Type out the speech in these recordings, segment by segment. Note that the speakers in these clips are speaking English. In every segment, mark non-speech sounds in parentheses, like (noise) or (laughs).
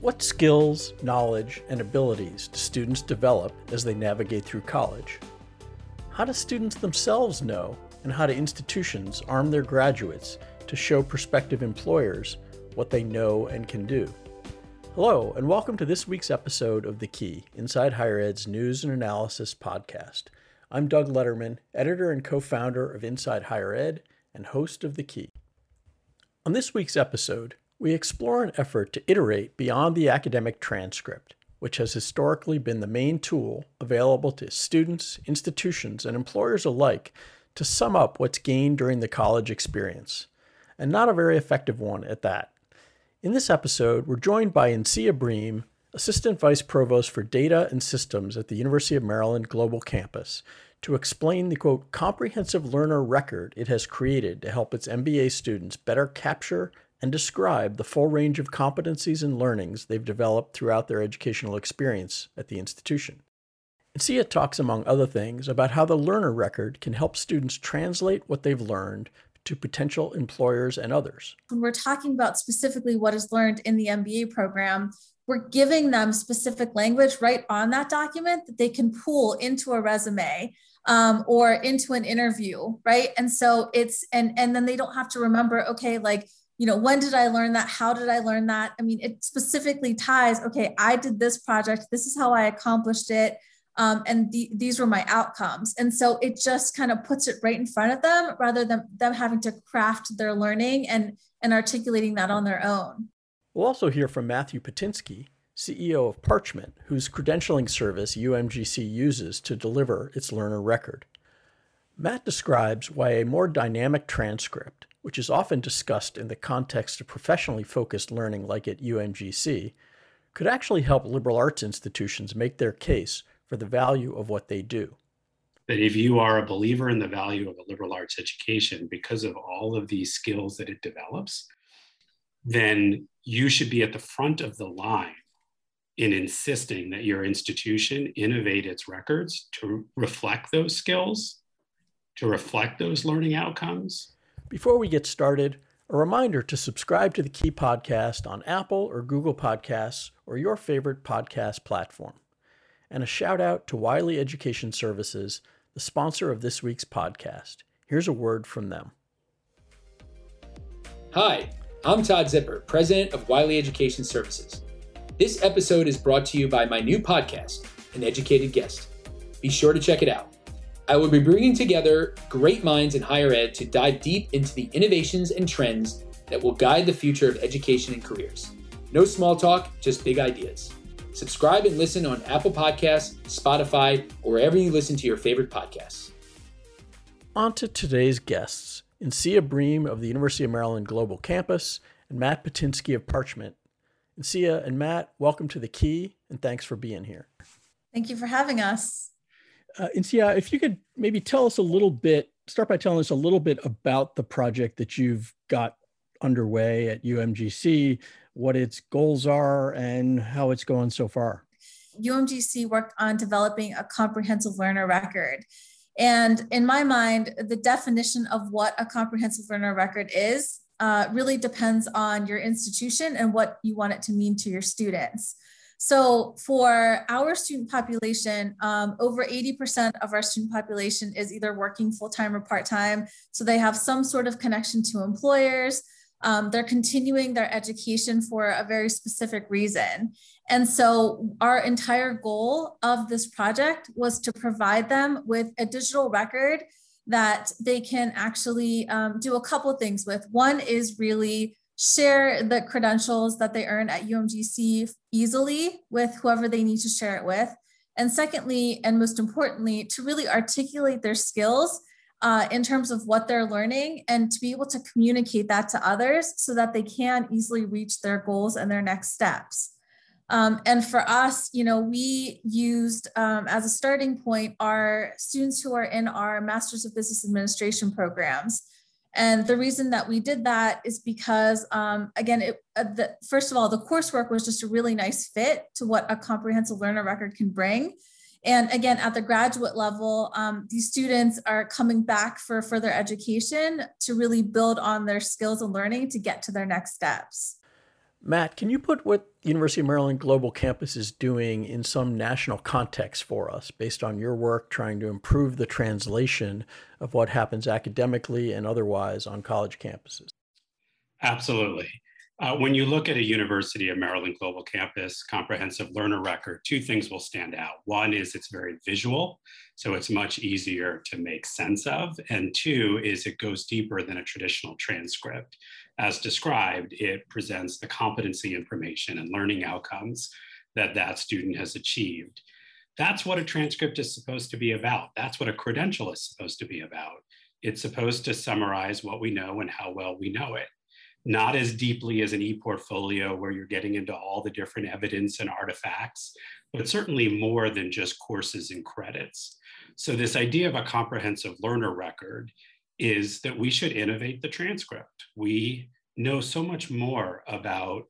What skills, knowledge, and abilities do students develop as they navigate through college? How do students themselves know, and how do institutions arm their graduates to show prospective employers what they know and can do? Hello, and welcome to this week's episode of The Key, Inside Higher Ed's news and analysis podcast. I'm Doug Lederman, editor and co founder of Inside Higher Ed and host of The Key. On this week's episode, we explore an effort to iterate beyond the academic transcript, which has historically been the main tool available to students, institutions, and employers alike to sum up what's gained during the college experience, and not a very effective one at that. In this episode, we're joined by Insiya Bream, Assistant Vice Provost for Data and Systems at the University of Maryland Global Campus, to explain the quote comprehensive learner record it has created to help its MBA students better capture and describe the full range of competencies and learnings they've developed throughout their educational experience at the institution. Insiya talks, among other things, about how the learner record can help students translate what they've learned to potential employers and others. When we're talking about specifically what is learned in the MBA program, we're giving them specific language right on that document that they can pull into a resume um, or into an interview, right? And so it's and and then they don't have to remember, okay, like you know when did i learn that? How did i learn that? I mean it specifically ties okay i did this project. This is how i accomplished it. Um, and the, these were my outcomes. And so it just kind of puts it right in front of them rather than them having to craft their learning and and articulating that on their own. We'll also hear from matthew Pittinsky, ceo of parchment whose credentialing service umgc uses to deliver its learner record matt describes why a more dynamic transcript which is often discussed in the context of professionally focused learning like at UMGC, could actually help liberal arts institutions make their case for the value of what they do. That if you are a believer in the value of a liberal arts education because of all of these skills that it develops, then you should be at the front of the line in insisting that your institution innovate its records to reflect those skills, to reflect those learning outcomes, before we get started, a reminder to subscribe to the Key Podcast on Apple or Google Podcasts or your favorite podcast platform. And a shout out to Wiley Education Services, the sponsor of this week's podcast. Here's a word from them. Hi, I'm Todd Zipper, president of Wiley Education Services. This episode is brought to you by my new podcast, An Educated Guest. Be sure to check it out. I will be bringing together great minds in higher ed to dive deep into the innovations and trends that will guide the future of education and careers. No small talk, just big ideas. Subscribe and listen on Apple Podcasts, Spotify, or wherever you listen to your favorite podcasts. On to today's guests Insiya Bream of the University of Maryland Global Campus and Matt Pittinsky of Parchment. Insiya and Matt, welcome to the Key and thanks for being here. Thank you for having us. Uh, Insiya, if you could maybe tell us a little bit, start by telling us a little bit about the project that you've got underway at UMGC, what its goals are, and how it's going so far. UMGC worked on developing a comprehensive learner record. And in my mind, the definition of what a comprehensive learner record is uh, really depends on your institution and what you want it to mean to your students. So for our student population, um, over 80% of our student population is either working full-time or part-time. So they have some sort of connection to employers. Um, they're continuing their education for a very specific reason. And so our entire goal of this project was to provide them with a digital record that they can actually um, do a couple things with. One is really share the credentials that they earn at UMGC easily with whoever they need to share it with. And secondly, and most importantly, to really articulate their skills uh, in terms of what they're learning and to be able to communicate that to others so that they can easily reach their goals and their next steps. Um, and for us, you know, we used um, as a starting point our students who are in our Masters of Business Administration programs. And the reason that we did that is because, um, again, it, uh, the, first of all, the coursework was just a really nice fit to what a comprehensive learner record can bring. And again, at the graduate level, um, these students are coming back for further education to really build on their skills and learning to get to their next steps. Matt, can you put what University of Maryland Global Campus is doing in some national context for us based on your work trying to improve the translation of what happens academically and otherwise on college campuses? Absolutely. Uh, when you look at a University of Maryland Global Campus comprehensive learner record, two things will stand out. One is it's very visual, so it's much easier to make sense of. And two is it goes deeper than a traditional transcript. As described, it presents the competency information and learning outcomes that that student has achieved. That's what a transcript is supposed to be about. That's what a credential is supposed to be about. It's supposed to summarize what we know and how well we know it. Not as deeply as an e-portfolio where you're getting into all the different evidence and artifacts, but certainly more than just courses and credits. So this idea of a comprehensive learner record is that we should innovate the transcript. We know so much more about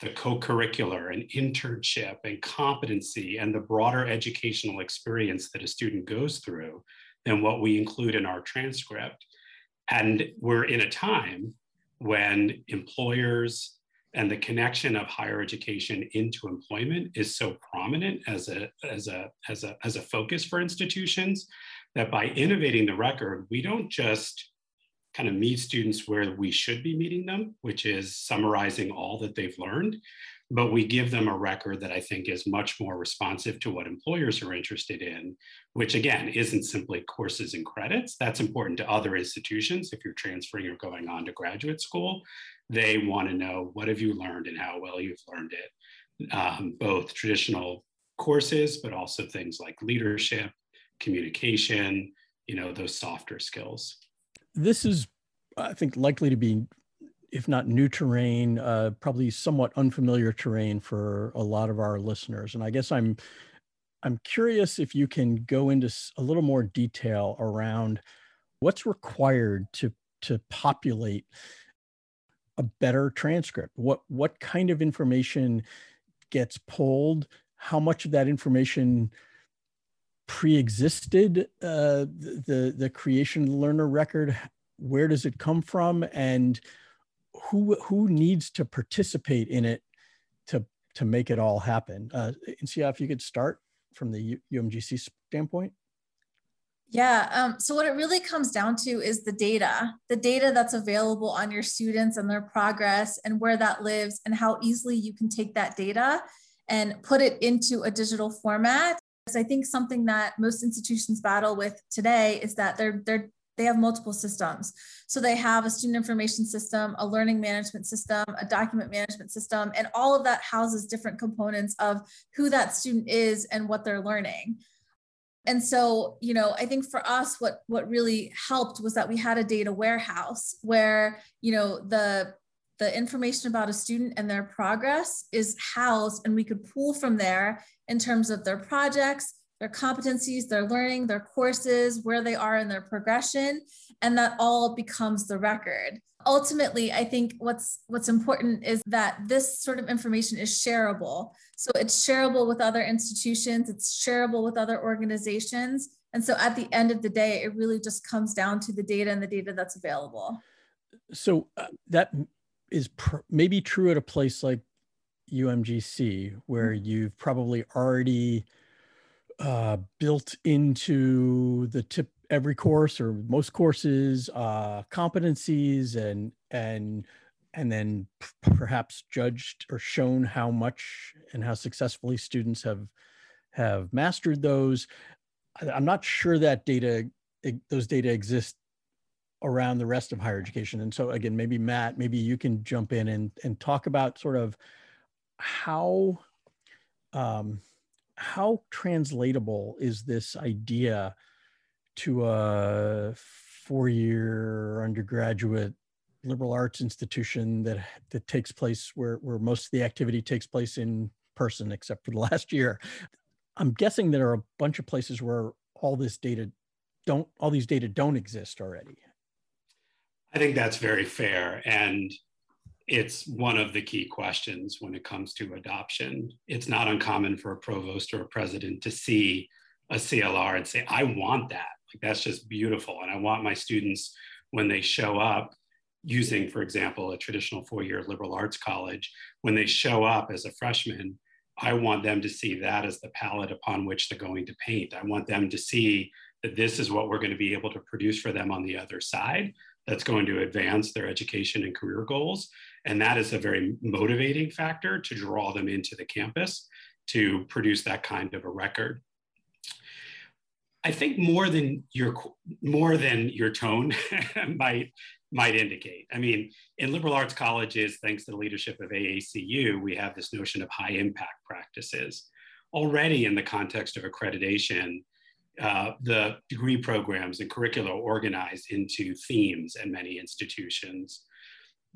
the co-curricular and internship and competency and the broader educational experience that a student goes through than what we include in our transcript. And we're in a time when employers and the connection of higher education into employment is so prominent as a, as a, as a, as a focus for institutions that by innovating the record, we don't just kind of meet students where we should be meeting them, which is summarizing all that they've learned, but we give them a record that I think is much more responsive to what employers are interested in, which again isn't simply courses and credits. That's important to other institutions. If you're transferring or going on to graduate school, they want to know what have you learned and how well you've learned it. Um, both traditional courses, but also things like leadership, communication, you know, those softer skills. This is, I think, likely to be, if not new terrain, uh, probably somewhat unfamiliar terrain for a lot of our listeners. And I guess I'm, I'm curious if you can go into a little more detail around what's required to to populate a better transcript. What what kind of information gets pulled? How much of that information pre-existed uh, the the creation learner record? Where does it come from, and who who needs to participate in it to to make it all happen? Uh, and see if you could start from the UMGC standpoint. Yeah. Um, so what it really comes down to is the data, the data that's available on your students and their progress and where that lives and how easily you can take that data and put it into a digital format I think something that most institutions battle with today is that they're they're they have multiple systems. So they have a student information system, a learning management system, a document management system, and all of that houses different components of who that student is and what they're learning. And so, you know, I think for us, what what really helped was that we had a data warehouse where, you know, the the information about a student and their progress is housed and we could pull from there in terms of their projects, their competencies, their learning, their courses, where they are in their progression, and that all becomes the record. Ultimately, I think what's what's important is that this sort of information is shareable. So it's shareable with other institutions, it's shareable with other organizations. And so at the end of the day, it really just comes down to the data and the data that's available. So uh, that is pr- maybe true at a place like UMGC, where mm-hmm. you've probably already uh, built into the tip every course or most courses uh, competencies and and and then p- perhaps judged or shown how much and how successfully students have have mastered those. I'm not sure that data those data exist around the rest of higher education. And so again, maybe Matt, maybe you can jump in and, and talk about sort of how um, how translatable is this idea to a four-year undergraduate liberal arts institution that that takes place where where most of the activity takes place in person except for the (laughs) last year i'm guessing there are a bunch of places where all this data don't all these data don't exist already I think that's very fair. And it's one of the key questions when it comes to adoption. It's not uncommon for a provost or a president to see a CLR and say, I want that. Like that's just beautiful. And I want my students when they show up, using, for example, a traditional four year liberal arts college, when they show up as a freshman, I want them to see that as the palette upon which they're going to paint. I want them to see that this is what we're going to be able to produce for them on the other side that's going to advance their education and career goals. And that is a very motivating factor to draw them into the campus to produce that kind of a record. I think more than your more than your tone (laughs) might might indicate. I mean, in liberal arts colleges, thanks to the leadership of AACU, we have this notion of high impact practices. Already in the context of accreditation, uh, the degree programs and curricula organized into themes in many institutions.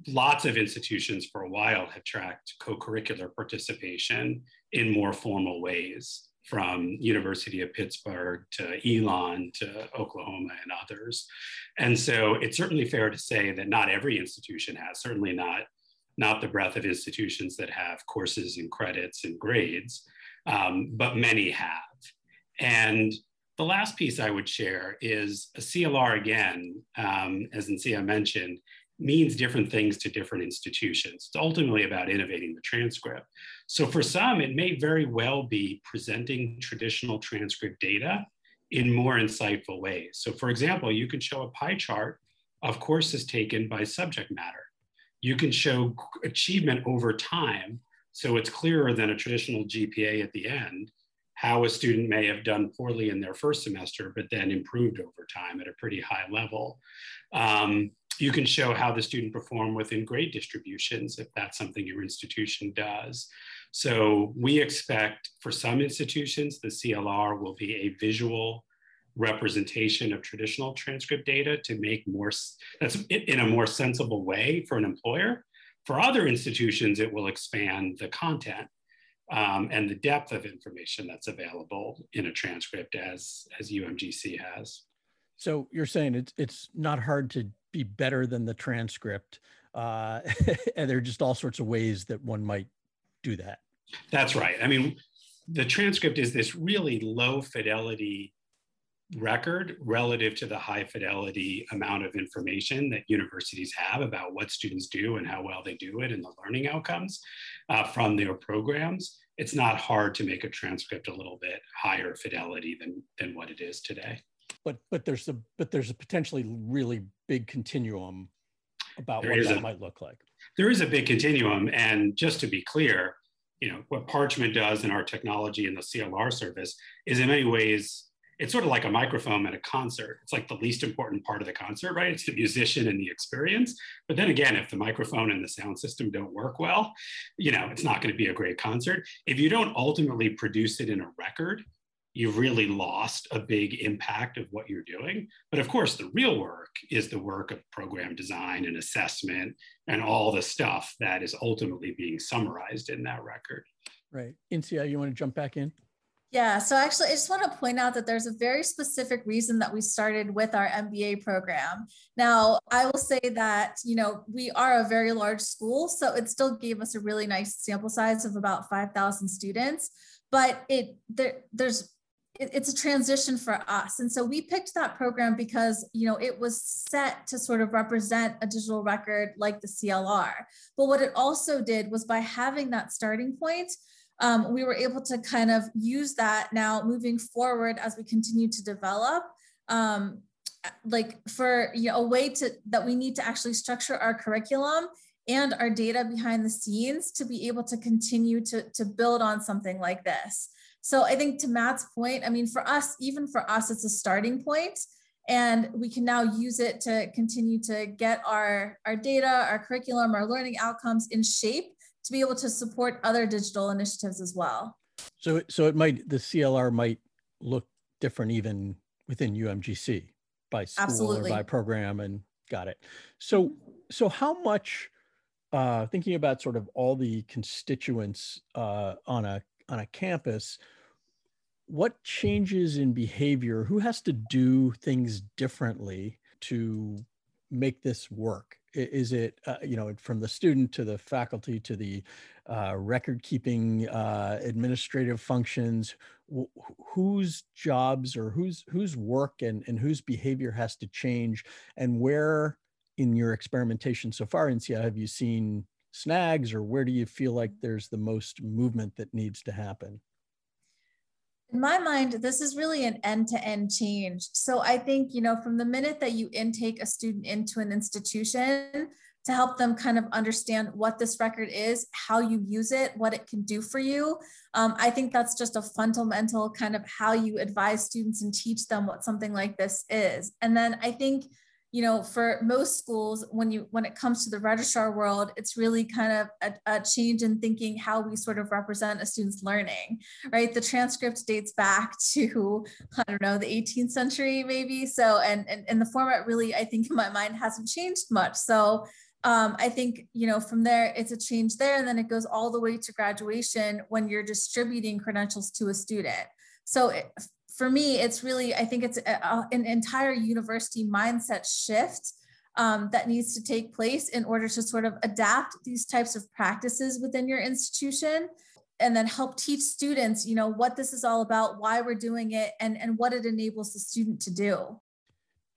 Lots of institutions for a while have tracked co-curricular participation in more formal ways from University of Pittsburgh to Elon to Oklahoma and others. And so it's certainly fair to say that not every institution has, certainly not, not the breadth of institutions that have courses and credits and grades, um, but many have. And the last piece I would share is a CLR again, um, as Insiya mentioned, means different things to different institutions. It's ultimately about innovating the transcript. So for some, it may very well be presenting traditional transcript data in more insightful ways. So for example, you can show a pie chart of courses taken by subject matter. You can show achievement over time, so it's clearer than a traditional GPA at the end, how a student may have done poorly in their first semester, but then improved over time at a pretty high level. Um, you can show how the student performed within grade distributions if that's something your institution does. So we expect for some institutions, the CLR will be a visual representation of traditional transcript data to make more, that's in a more sensible way for an employer. For other institutions, it will expand the content um, and the depth of information that's available in a transcript as, as UMGC has. So you're saying it's, it's not hard to be better than the transcript. Uh, (laughs) and there are just all sorts of ways that one might do that. That's right. I mean, the transcript is this really low fidelity record relative to the high fidelity amount of information that universities have about what students do and how well they do it and the learning outcomes uh, from their programs. It's not hard to make a transcript a little bit higher fidelity than, than what it is today but but there's a but there's a potentially really big continuum about there what that a, might look like. There is a big continuum, and just to be clear, you know what Parchment does in our technology in the CLR service is in many ways it's sort of like a microphone at a concert. It's like the least important part of the concert, right? It's the musician and the experience. But then again, if the microphone and the sound system don't work well, you know, it's not going to be a great concert. If you don't ultimately produce it in a record, you've really lost a big impact of what you're doing. But of course, the real work is the work of program design and assessment and all the stuff that is ultimately being summarized in that record. Right. Insiya, you want to jump back in? Yeah, so actually, I just want to point out that there's a very specific reason that we started with our MBA program. Now, I will say that, you know, we are a very large school, so it still gave us a really nice sample size of about 5,000 students, but it there, there's it's a transition for us and so we picked that program because you know it was set to sort of represent a digital record like the clr but what it also did was by having that starting point um, we were able to kind of use that now moving forward as we continue to develop um, like for you know a way to that we need to actually structure our curriculum and our data behind the scenes to be able to continue to, to build on something like this. So I think to Matt's point, I mean, for us, even for us, it's a starting point and we can now use it to continue to get our, our data, our curriculum, our learning outcomes in shape to be able to support other digital initiatives as well. So, so it might, the CLR might look different even within UMGC by school Absolutely. or by program and got it. So, so how much, uh, thinking about sort of all the constituents uh, on a on a campus, what changes in behavior? Who has to do things differently to make this work? Is it uh, you know from the student to the faculty to the uh, record keeping uh, administrative functions? whose jobs or whose whose work and, and whose behavior has to change, and where in your experimentation so far, Insiya, have you seen snags or where do you feel like there's the most movement that needs to happen? In my mind, this is really an end to end change. So I think, you know, from the minute that you intake a student into an institution, to help them kind of understand what this record is, how you use it, what it can do for you. Um, I think that's just a fundamental kind of how you advise students and teach them what something like this is. And then I think you know for most schools when you when it comes to the registrar world it's really kind of a, a, change in thinking how we sort of represent a student's learning right the transcript dates back (laughs) to i don't know the 18th century maybe so and and, and the format really i think in my mind hasn't changed much so um, I think, you know, from there, it's a change there. And then it goes all the way to graduation when you're distributing credentials to a student. So it, for me, it's really, I think it's a, an entire university mindset shift um, that needs to take place in order to sort of adapt these types of practices within your institution and then help teach students, you know, what this is all about, why we're doing it, and, and what it enables the student to do.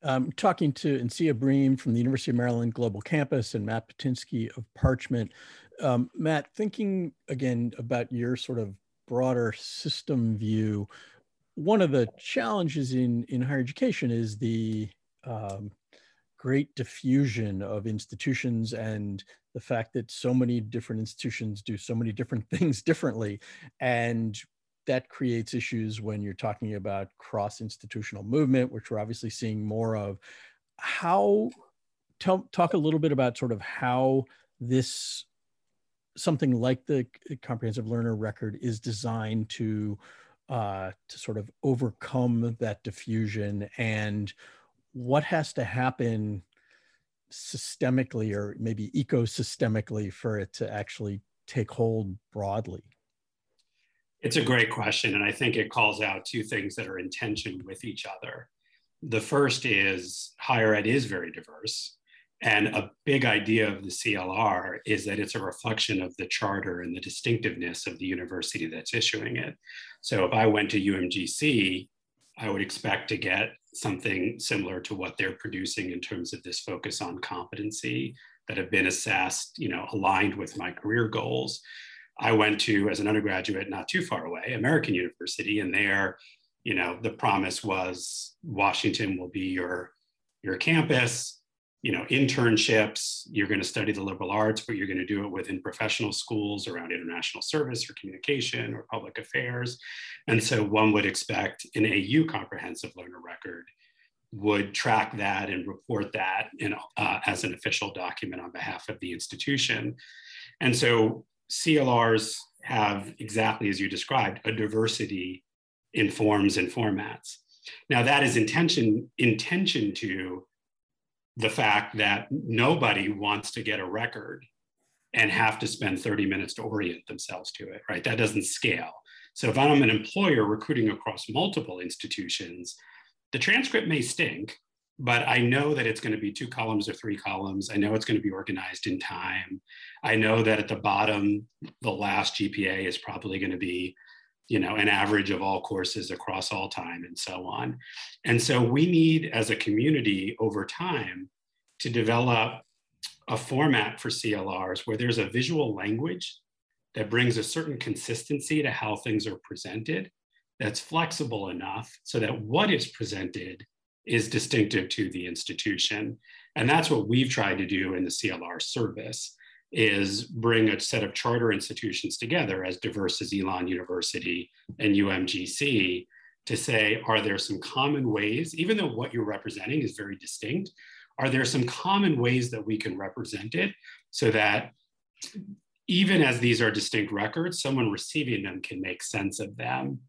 I'm talking to Insiya Bream from the University of Maryland Global Campus and Matt Pittinsky of Parchment. Um, Matt, thinking again about your sort of broader system view, one of the challenges in in higher education is the um, great diffusion of institutions and the fact that so many different institutions do so many different (laughs) things differently. And that creates issues when you're talking about cross institutional movement which we're obviously seeing more of. How tell, talk a little bit about sort of how this something like the comprehensive learner record is designed to uh, to sort of overcome that diffusion and what has to happen systemically or maybe ecosystemically for it to actually take hold broadly? It's a great question. And I think it calls out two things that are in tension with each other. The first is higher ed is very diverse. And a big idea of the CLR is that it's a reflection of the charter and the distinctiveness of the university that's issuing it. So if I went to UMGC, I would expect to get something similar to what they're producing in terms of this focus on competency that have been assessed, you know, aligned with my career goals. I went to, as an undergraduate, not too far away, American University, and there, you know, the promise was Washington will be your your campus you know internships you're going to study the liberal arts but you're going to do it within professional schools around international service or communication or public affairs. And so one would expect an au comprehensive learner record would track that and report that in, uh, as an official document on behalf of the institution. And so clrs have exactly as you described a diversity in forms and formats. Now that is intention intention to the fact that nobody wants to get a record and have to spend 30 minutes to orient themselves to it, right? That doesn't scale. So if I'm an employer recruiting across multiple institutions, the transcript may stink, but I know that it's going to be two columns or three columns. I know it's going to be organized in time. I know that at the bottom, the last GPA is probably going to be you know an average of all courses across all time and so on. And so we need as a community over time to develop a format for clrs where there's a visual language that brings a certain consistency to how things are presented that's flexible enough so that what is presented is distinctive to the institution. And that's what we've tried to do in the clr service is bring a set of charter institutions together as diverse as Elon University and UMGC to say, are there some common ways, even though what you're representing is very distinct, are there some common ways that we can represent it so that even as these are distinct records, someone receiving them can make sense of them.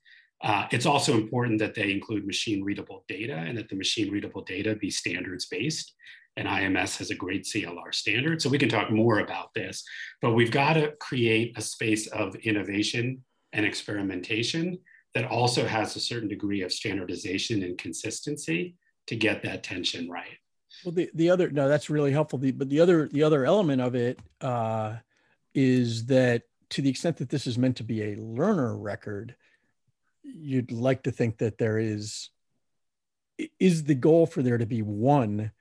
Uh, it's also important that they include machine readable data and that the machine readable data be standards based and IMS has a great CLR standard. So we can talk more about this, but we've got to create a space of innovation and experimentation that also has a certain degree of standardization and consistency to get that tension right. Well, the, the other no, that's really helpful. The, but the other the other element of it uh, is that to the extent that this is meant to be a learner record, you'd like to think that there is is the goal for there to be one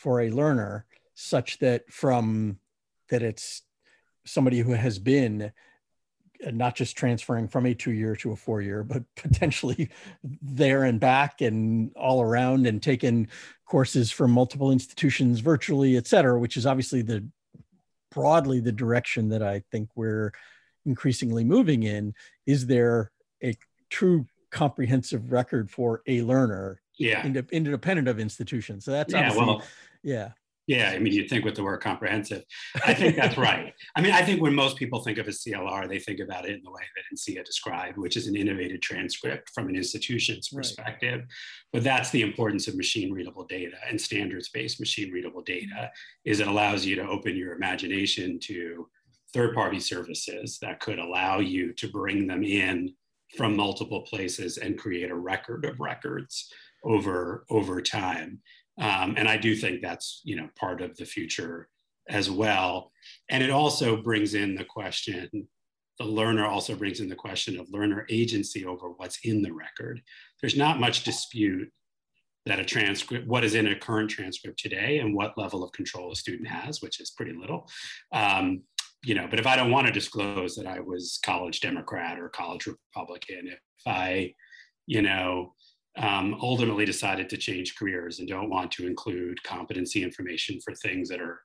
for a learner such that from that it's somebody who has been uh, not just transferring from a two year to a four year, but (laughs) potentially there and back and all around and taken courses from multiple institutions virtually, et cetera, which is obviously the broadly the direction that I think we're increasingly moving in. Is there a true comprehensive record for a learner yeah independent of institutions so that's yeah well yeah yeah, I mean, you think with the word comprehensive. I think that's right. I mean, I think when most people think of a CLR, they think about it in the way that Insiya described, which is an innovative transcript from an institution's perspective. Right. But that's the importance of machine readable data and standards-based machine readable data is it allows you to open your imagination to third-party services that could allow you to bring them in from multiple places and create a record of records over over time um, and I do think that's you know part of the future as well. And it also brings in the question, the learner also brings in the question of learner agency over what's in the record. There's not much dispute that a transcript, what is in a current transcript today and what level of control a student has, which is pretty little. Um, you know, but if I don't want to disclose that I was college Democrat or college Republican, if I, you know, um, ultimately decided to change careers and don't want to include competency information for things that are,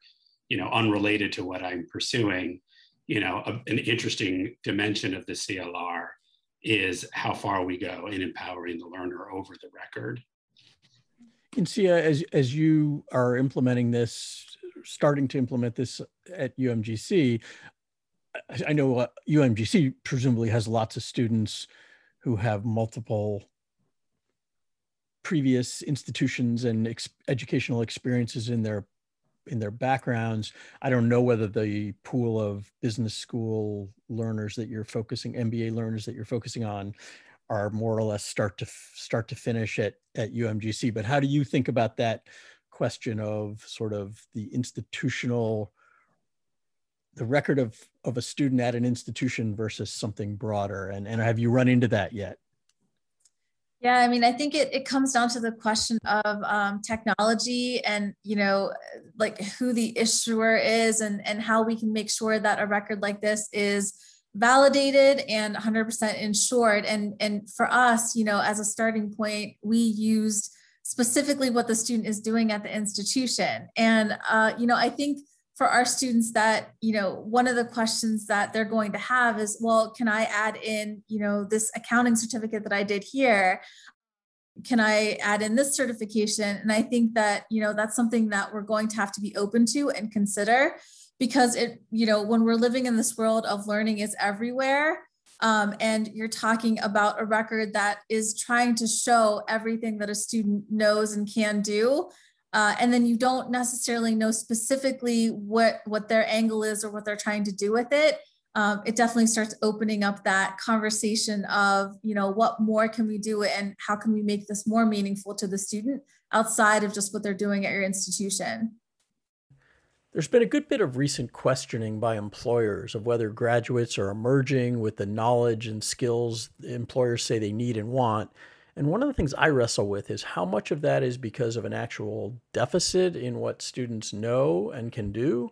you know, unrelated to what I'm pursuing. You know, a, an interesting dimension of the CLR is how far we go in empowering the learner over the record. And Sia, as as you are implementing this, starting to implement this at UMGC, I know uh, UMGC presumably has lots of students who have multiple previous institutions and ex- educational experiences in their in their backgrounds. I don't know whether the pool of business school learners that you're focusing, MBA learners that you're focusing on, are more or less start to start to finish at at UMGC. But how do you think about that question of sort of the institutional, the record of of a student at an institution versus something broader? And and have you run into that yet? Yeah, I mean, I think it, it comes down to the question of um, technology and, you know, like who the issuer is and, and how we can make sure that a record like this is validated and 100% insured. And, and for us, you know, as a starting point, we used specifically what the student is doing at the institution. And, uh, you know, I think for our students that you know one of the questions that they're going to have is well can i add in you know this accounting certificate that i did here? Can i add in this certification? And i think that you know that's something that we're going to have to be open to and consider because it you know when we're living in this world of learning is everywhere um, and you're talking about a record that is trying to show everything that a student knows and can do uh, and then you don't necessarily know specifically what what their angle is or what they're trying to do with it. Um, it definitely starts opening up that conversation of you know what more can we do and how can we make this more meaningful to the student outside of just what they're doing at your institution? There's been a good bit of recent questioning by employers of whether graduates are emerging with the knowledge and skills employers say they need and want and one of the things I wrestle with is how much of that is because of an actual deficit in what students know and can do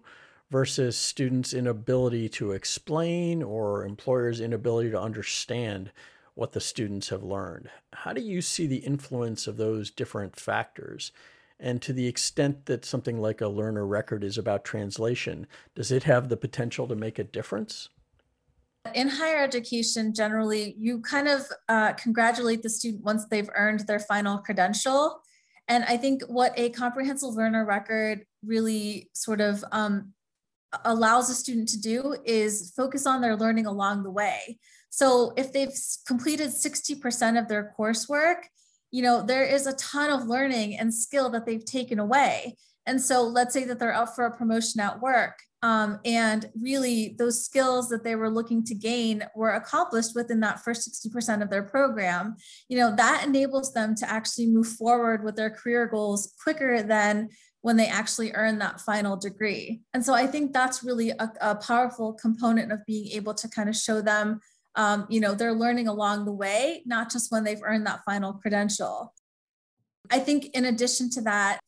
versus students' inability to explain or employers' inability to understand what the students have learned. How do you see the influence of those different factors? And to the extent that something like a learner record is about translation, does it have the potential to make a difference? In higher education, generally, you kind of uh, congratulate the student once they've earned their final credential. And I think what a comprehensive learner record really sort of um, allows a student to do is focus on their learning along the way. So if they've completed 60% of their coursework, you know, there is a ton of learning and skill that they've taken away. And so let's say that they're up for a promotion at work um, and really, those skills that they were looking to gain were accomplished within that first 60% of their program. You know, that enables them to actually move forward with their career goals quicker than when they actually earn that final degree. And so I think that's really a, a powerful component of being able to kind of show them, um, you know, they're learning along the way, not just when they've earned that final credential. I think in addition to that,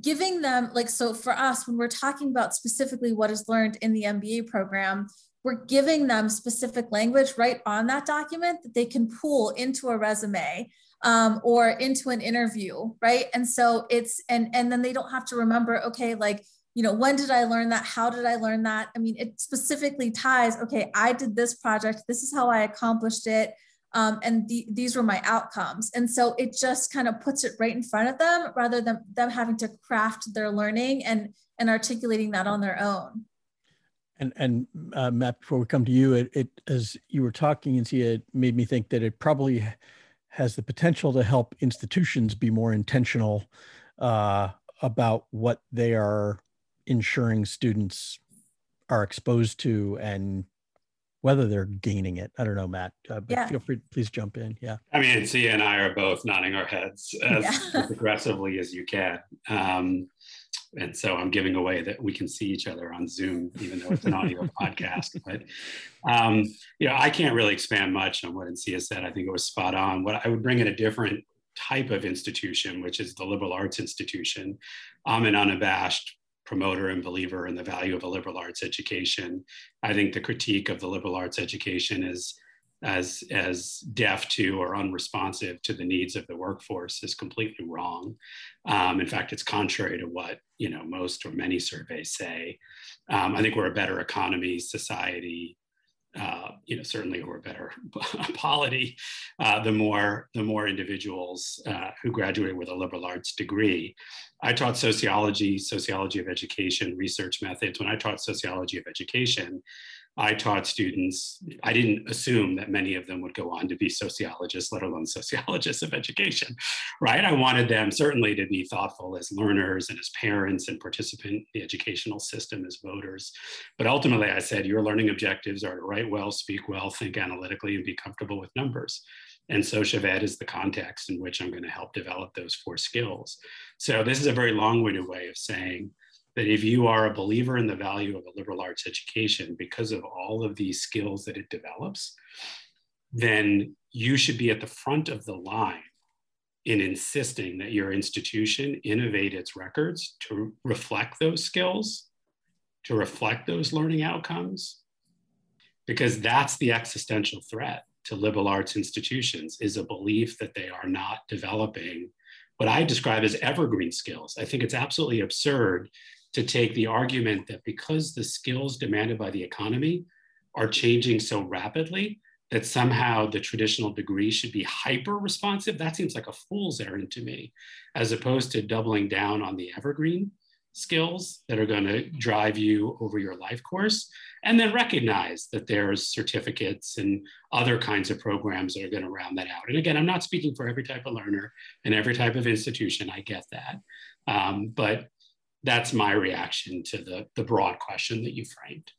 giving them like so for us when we're talking about specifically what is learned in the MBA program we're giving them specific language right on that document that they can pull into a resume um, or into an interview right? And so it's and and then they don't have to remember okay like you know when did i learn that? How did i learn that? I mean it specifically ties okay i did this project. This is how i accomplished it um, and the, these were my outcomes. And so it just kind of puts it right in front of them rather than them having to craft their learning and and articulating that on their own. And and uh, Matt, before we come to you, it, it as you were talking, and see, it made me think that it probably has the potential to help institutions be more intentional uh, about what they are ensuring students are exposed to and whether they're gaining it. I don't know, Matt, uh, but yeah. feel free, please jump in. Yeah. I mean, Sia and I are both nodding our heads (laughs) as, yeah. as aggressively as you can. Um, and so I'm giving away that we can see each other on Zoom, even though it's an audio (laughs) podcast. But um, you know, I can't really expand much on what Insiya said. I think it was spot on. What I would bring in a different type of institution, which is the liberal arts institution. I'm an unabashed promoter and believer in the value of a liberal arts education. I think the critique of the liberal arts education is as as deaf to or unresponsive to the needs of the workforce is completely wrong. Um, in fact, it's contrary to what you know most or many surveys say. Um, I think we're a better economy, society. Uh, you know, certainly we're better (laughs) polity. Uh, the more the more individuals uh, who graduate with a liberal arts degree. I taught sociology, sociology of education, research methods. When I taught sociology of education, I taught students, I didn't assume that many of them would go on to be sociologists, let alone (laughs) sociologists of education, right? I wanted them certainly to be thoughtful as learners and as parents and participant in the educational system as voters. But ultimately, I said, your learning objectives are to write well, speak well, think analytically, and be comfortable with numbers. And SocIV is the context in which I'm going to help develop those four skills. So this is a very long-winded way of saying, that if you are a believer in the value of a liberal arts education because of all of these skills that it develops, then you should be at the front of the line in insisting that your institution innovate its records to reflect those skills, to reflect those learning outcomes, because that's the existential threat to liberal arts institutions is a belief that they are not developing what I describe as evergreen skills. I think it's absolutely absurd to take the argument that because the skills demanded by the economy are changing so rapidly, that somehow the traditional degree should be hyper responsive, that seems like a fool's errand to me, as opposed to doubling down on the evergreen skills that are going to drive you over your life course and then recognize that there's certificates and other kinds of programs that are going to round that out. And again i'm not speaking for every type of learner and every type of institution i get that. Um, but that's my reaction to the, the broad question that you framed.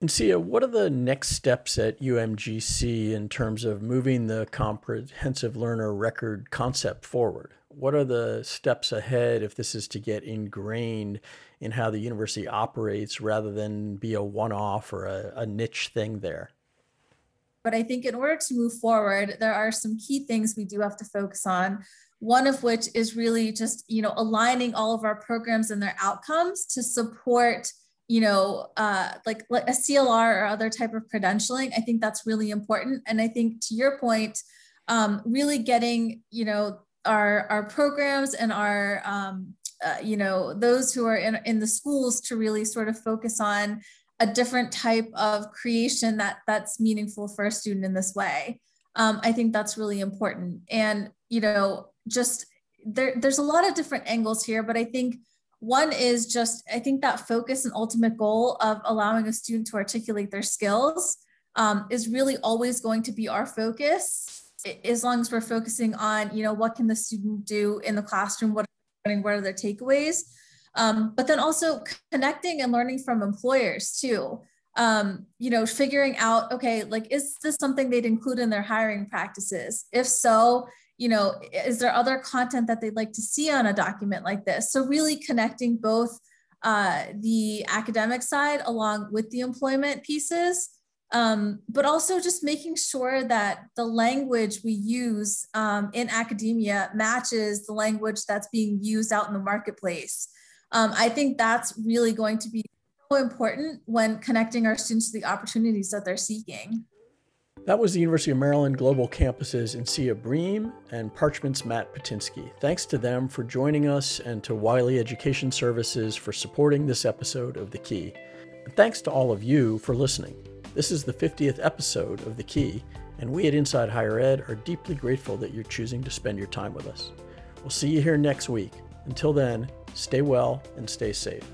And Sia, what are the next steps at UMGC in terms of moving the comprehensive learner record concept forward? What are the steps ahead if this is to get ingrained in how the university operates rather than be a one off or a, a niche thing there? But I think in order to move forward, there are some key things we do have to focus on one of which is really just you know aligning all of our programs and their outcomes to support you know uh, like, like a clr or other type of credentialing. I think that's really important. And i think to your point um, really getting you know our our programs and our um, uh, you know those who are in, in the schools to really sort of focus on a different type of creation that that's meaningful for a student in this way. Um, i think that's really important. And you know just there, there's a lot of different angles here, but I think one is just, I think that focus and ultimate goal of allowing a student to articulate their skills um, is really always going to be our focus as long as we're focusing on, you know, what can the student do in the classroom, what, what are their takeaways, um, but then also connecting and learning from employers too. Um, you know, figuring out, okay, like, is this something they'd include in their hiring practices? If so, you know, is there other content that they'd like to see on a document like this? So really connecting both uh, the academic side along with the employment pieces um, but also just making sure that the language we use um, in academia matches the language that's being used out in the marketplace. Um, I think that's really going to be so important when connecting our students to the opportunities that they're seeking. That was the University of Maryland Global Campus's Insiya Bream and Parchment's Matt Pittinsky. Thanks to them for joining us and to Wiley Education Services for supporting this episode of The Key. And thanks to all of you for listening. This is the 50th episode of The Key, and we at Inside Higher Ed are deeply grateful that you're choosing to spend your time with us. We'll see you here next week. Until then, stay well and stay safe.